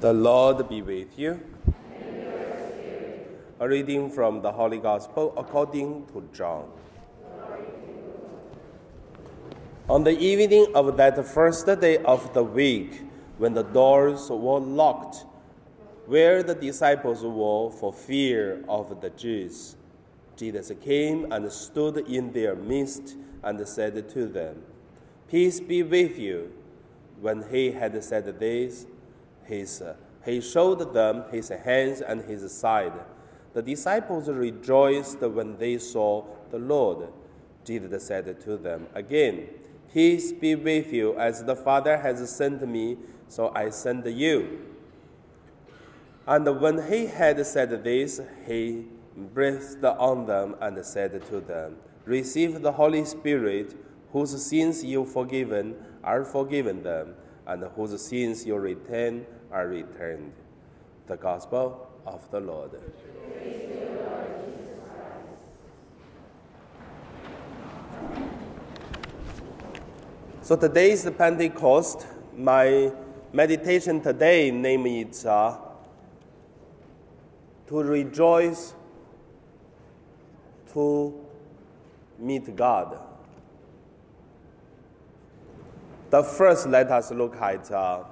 The Lord be with you. A reading from the Holy Gospel according to John. On the evening of that first day of the week, when the doors were locked, where the disciples were for fear of the Jews, Jesus came and stood in their midst and said to them, Peace be with you. When he had said this, his, he showed them his hands and his side. The disciples rejoiced when they saw the Lord. Jesus said to them again, Peace be with you, as the Father has sent me, so I send you. And when he had said this, he breathed on them and said to them, Receive the Holy Spirit, whose sins you have forgiven are forgiven them, and whose sins you retain are returned. The Gospel of the Lord. So today is the Pentecost. My meditation today name is uh, to rejoice, to meet God. The first, let us look at uh,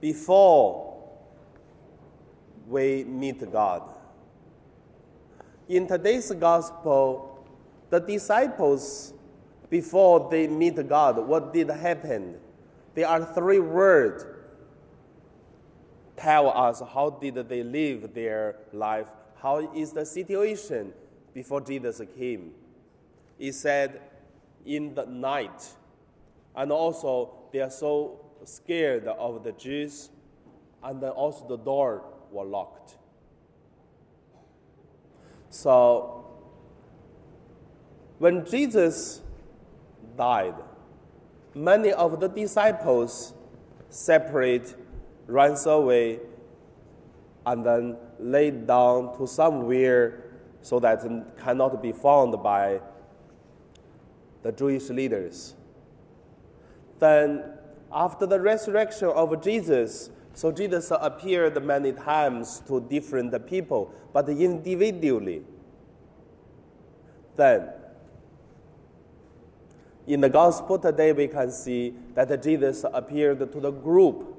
before we meet God. In today's gospel, the disciples, before they meet God, what did happen? There are three words tell us how did they live their life, how is the situation before Jesus came. He said, in the night, and also they are so scared of the Jews, and then also the door were locked. So when Jesus died, many of the disciples separate, runs away, and then laid down to somewhere so that cannot be found by the Jewish leaders. Then after the resurrection of Jesus, so Jesus appeared many times to different people, but individually. Then, in the gospel today, we can see that Jesus appeared to the group.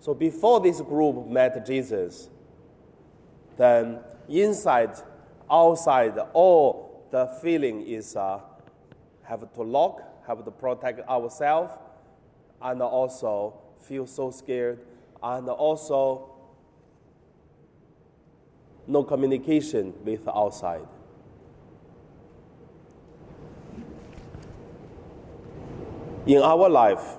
So before this group met Jesus, then inside, outside, all the feeling is uh, have to lock, have to protect ourselves, and also feel so scared, and also no communication with outside. In our life,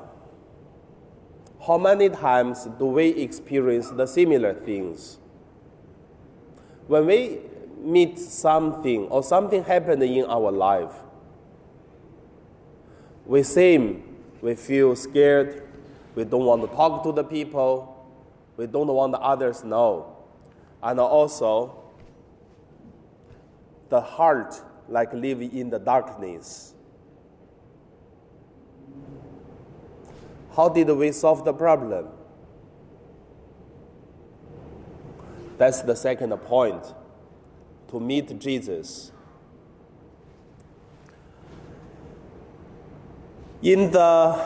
how many times do we experience the similar things? When we meet something or something happened in our life, we seem we feel scared. We don't want to talk to the people. We don't want the others know. And also, the heart like living in the darkness. How did we solve the problem? That's the second point to meet Jesus. In the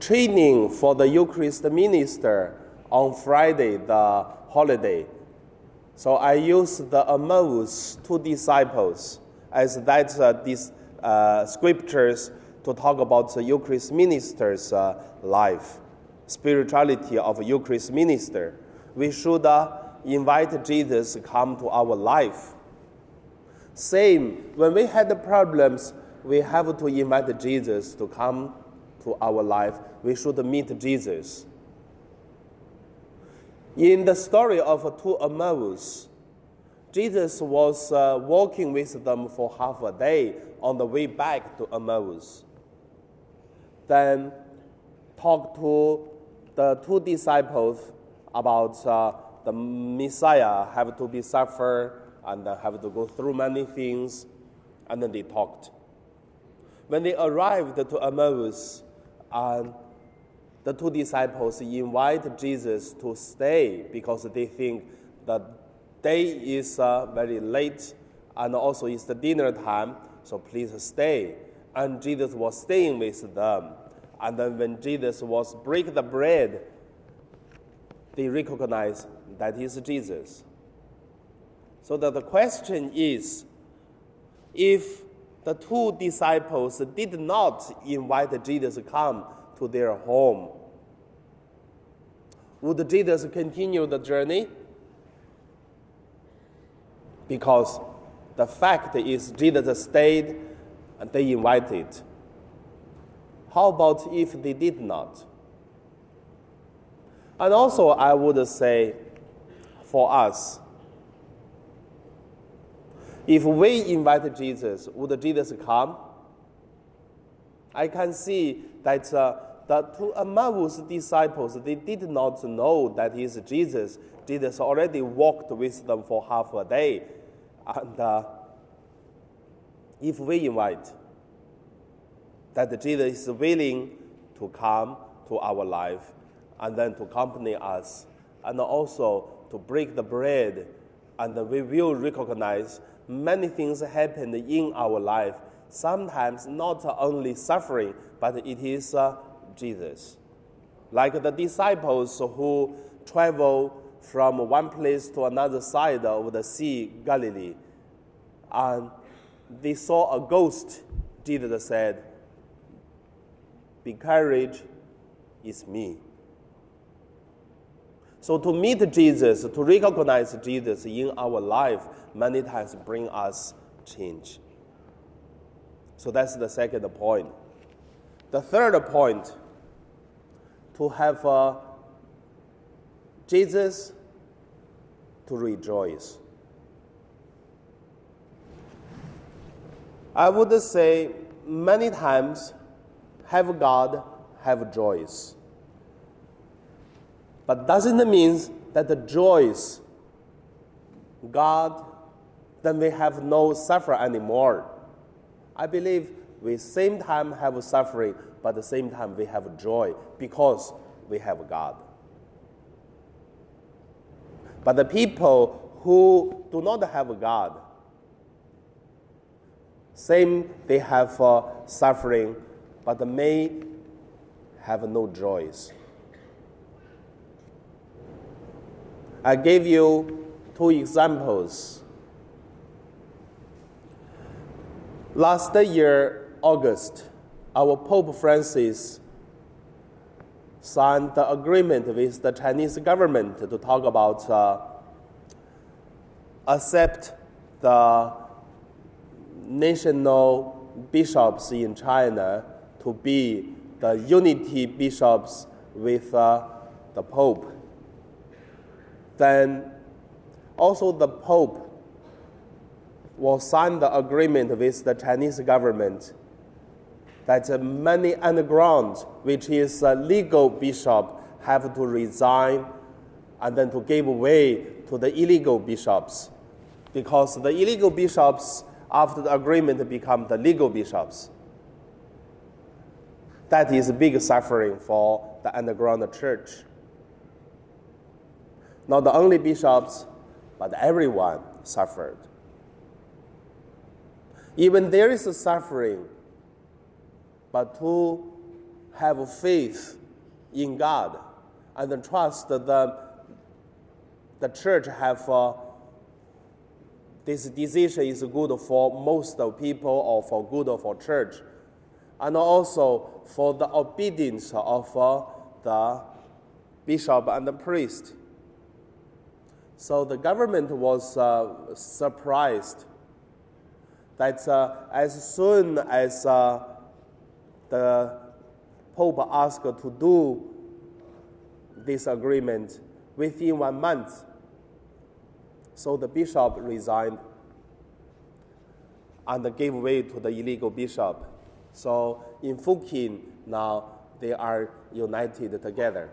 training for the Eucharist minister on Friday, the holiday, so I used the Emmaus two disciples as that uh, these uh, scriptures to talk about the Eucharist minister's uh, life, spirituality of Eucharist minister. We should uh, invite Jesus to come to our life. Same when we had the problems we have to invite Jesus to come to our life. We should meet Jesus. In the story of two Emmaus, Jesus was uh, walking with them for half a day on the way back to Emmaus. Then talked to the two disciples about uh, the Messiah have to be suffer and have to go through many things, and then they talked. When they arrived to Emmaus, um, the two disciples invite Jesus to stay because they think the day is uh, very late and also it's the dinner time, so please stay. And Jesus was staying with them. And then when Jesus was break the bread, they recognize that is Jesus. So that the question is, if the two disciples did not invite Jesus to come to their home, would Jesus continue the journey? Because the fact is Jesus stayed and they invited. How about if they did not? And also, I would say for us, if we invite Jesus, would Jesus come? I can see that uh, the two Emmaus disciples, they did not know that is Jesus. Jesus already walked with them for half a day. And uh, if we invite, that Jesus is willing to come to our life and then to accompany us and also to break the bread and we will recognize many things happen in our life sometimes not only suffering but it is uh, jesus like the disciples who travel from one place to another side of the sea galilee and they saw a ghost jesus said be courage, it's me. So to meet Jesus, to recognize Jesus in our life, many times bring us change. So that's the second point. The third point, to have uh, Jesus to rejoice. I would say many times have God, have joys. But doesn't it mean that the joys, God, then we have no suffer anymore. I believe we same time have suffering, but at the same time we have joy because we have God. But the people who do not have God, same they have uh, suffering but they may have no joys. I gave you two examples. Last year, August, our Pope Francis signed the agreement with the Chinese government to talk about uh, accept the national bishops in China to be the unity bishops with uh, the Pope. Then also the Pope will sign the agreement with the Chinese government that many underground, which is a legal bishop, have to resign and then to give way to the illegal bishops because the illegal bishops after the agreement become the legal bishops. That is big suffering for the underground church. Not only bishops, but everyone suffered. Even there is suffering, but to have faith in God and trust that the church have uh, this decision is good for most of people or for good for church and also for the obedience of uh, the bishop and the priest. So the government was uh, surprised that uh, as soon as uh, the Pope asked to do this agreement within one month, so the bishop resigned and gave way to the illegal bishop. So in Fukien, now they are united together.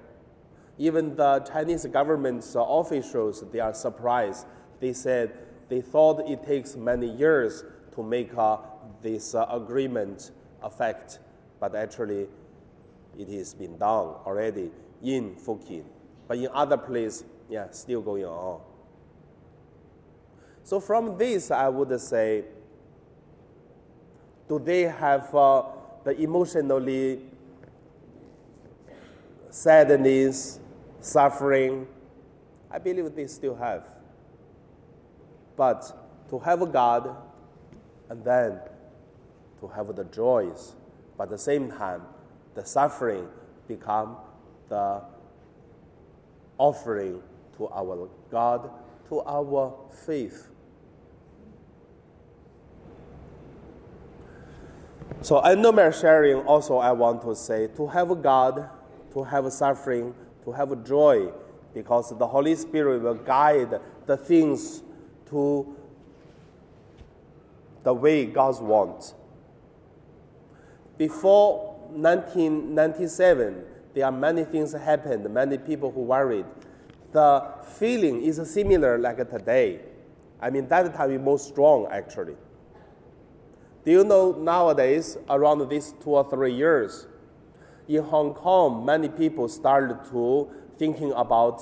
Even the Chinese government's officials, they are surprised. They said they thought it takes many years to make uh, this uh, agreement effect, but actually it has been done already in Fukien. But in other places, yeah, still going on. So from this, I would say, do they have uh, the emotionally sadness, suffering? I believe they still have. But to have a God and then to have the joys, but at the same time, the suffering become the offering to our God, to our faith. So, know my sharing also, I want to say to have a God, to have suffering, to have joy, because the Holy Spirit will guide the things to the way God wants. Before 1997, there are many things happened, many people who worried. The feeling is similar like today. I mean, that time is more strong actually. Do you know nowadays, around these two or three years, in Hong Kong, many people started to thinking about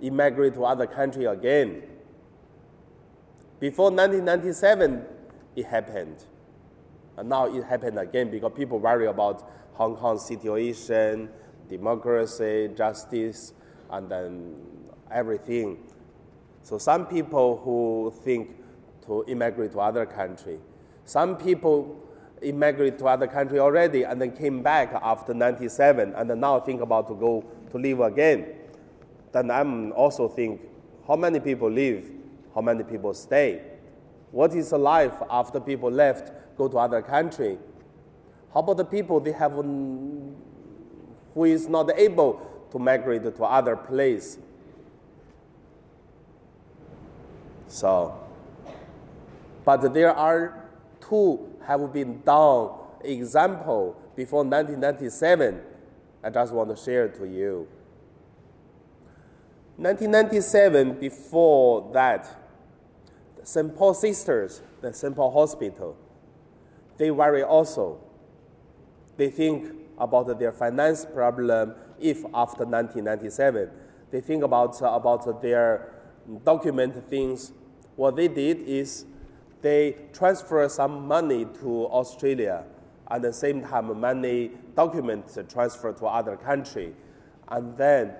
immigrate to other country again. Before 1997, it happened. And now it happened again because people worry about Hong Kong situation, democracy, justice, and then everything. So some people who think to immigrate to other country. Some people immigrate to other country already and then came back after 97 and now think about to go to live again. Then I'm also think, how many people live? How many people stay? What is life after people left, go to other country? How about the people they have who is not able to migrate to other place? So, but there are two have been done example before 1997. I just want to share to you. 1997, before that, the St. Paul Sisters, the St. Paul Hospital, they worry also. They think about their finance problem if after 1997. They think about, about their document things. What they did is they transfer some money to Australia, at the same time, money documents transfer to other country, and then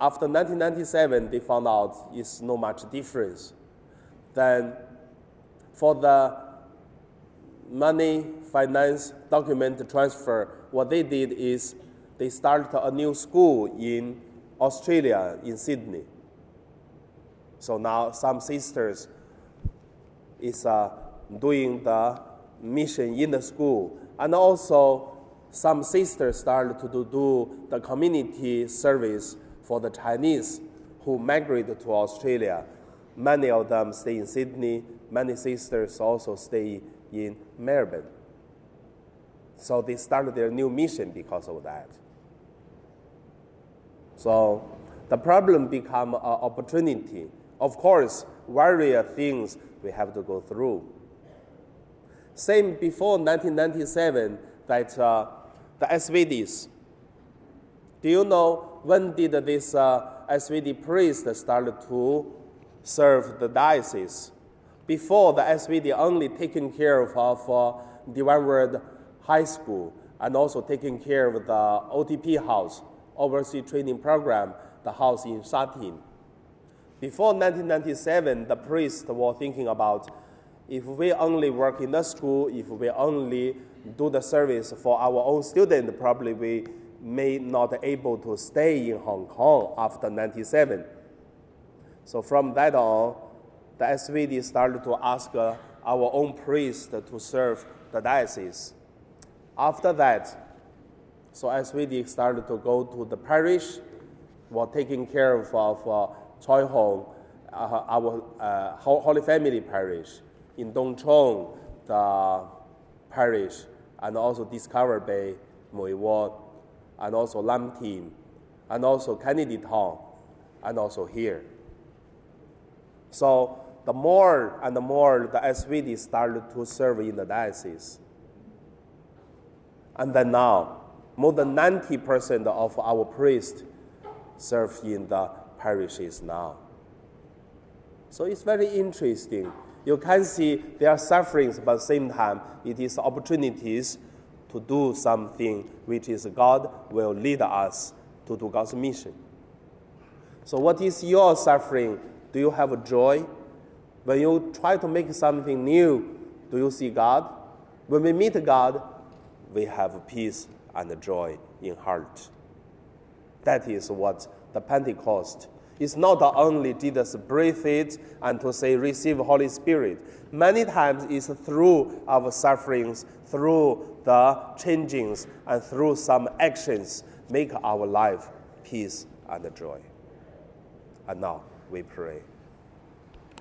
after 1997, they found out it's no much difference. Then, for the money, finance, document transfer, what they did is they started a new school in Australia, in Sydney. So now some sisters is uh, doing the mission in the school. And also, some sisters started to do, the community service for the Chinese who migrated to Australia. Many of them stay in Sydney, many sisters also stay in Melbourne. So they started their new mission because of that. So the problem become an opportunity. Of course, various things we have to go through. Same before 1997 that uh, the SVDs. Do you know when did this uh, SVD priest start to serve the diocese? Before the SVD only taking care of, of uh, Divine Word High School and also taking care of the OTP house, Overseas Training Program, the house in Sha Tin. Before 1997, the priests were thinking about if we only work in the school, if we only do the service for our own student, probably we may not able to stay in Hong Kong after 97. So from that on, the SVD started to ask uh, our own priest to serve the diocese. After that, so SVD started to go to the parish, were taking care of, of uh, Choi Hung, uh, our uh, Holy Family Parish, in Tung Chung, the parish, and also Discover Bay, Mui Wo, and also Lam Tin, and also Kennedy Town, and also here. So the more and the more the SVD started to serve in the diocese. And then now, more than 90% of our priests serve in the parishes now. So it's very interesting. You can see there are sufferings, but at the same time, it is opportunities to do something which is God will lead us to do God's mission. So, what is your suffering? Do you have joy? When you try to make something new, do you see God? When we meet God, we have peace and joy in heart. That is what the Pentecost is not only Jesus breathe it and to say receive Holy Spirit. Many times it's through our sufferings, through the changings, and through some actions make our life peace and joy. And now we pray.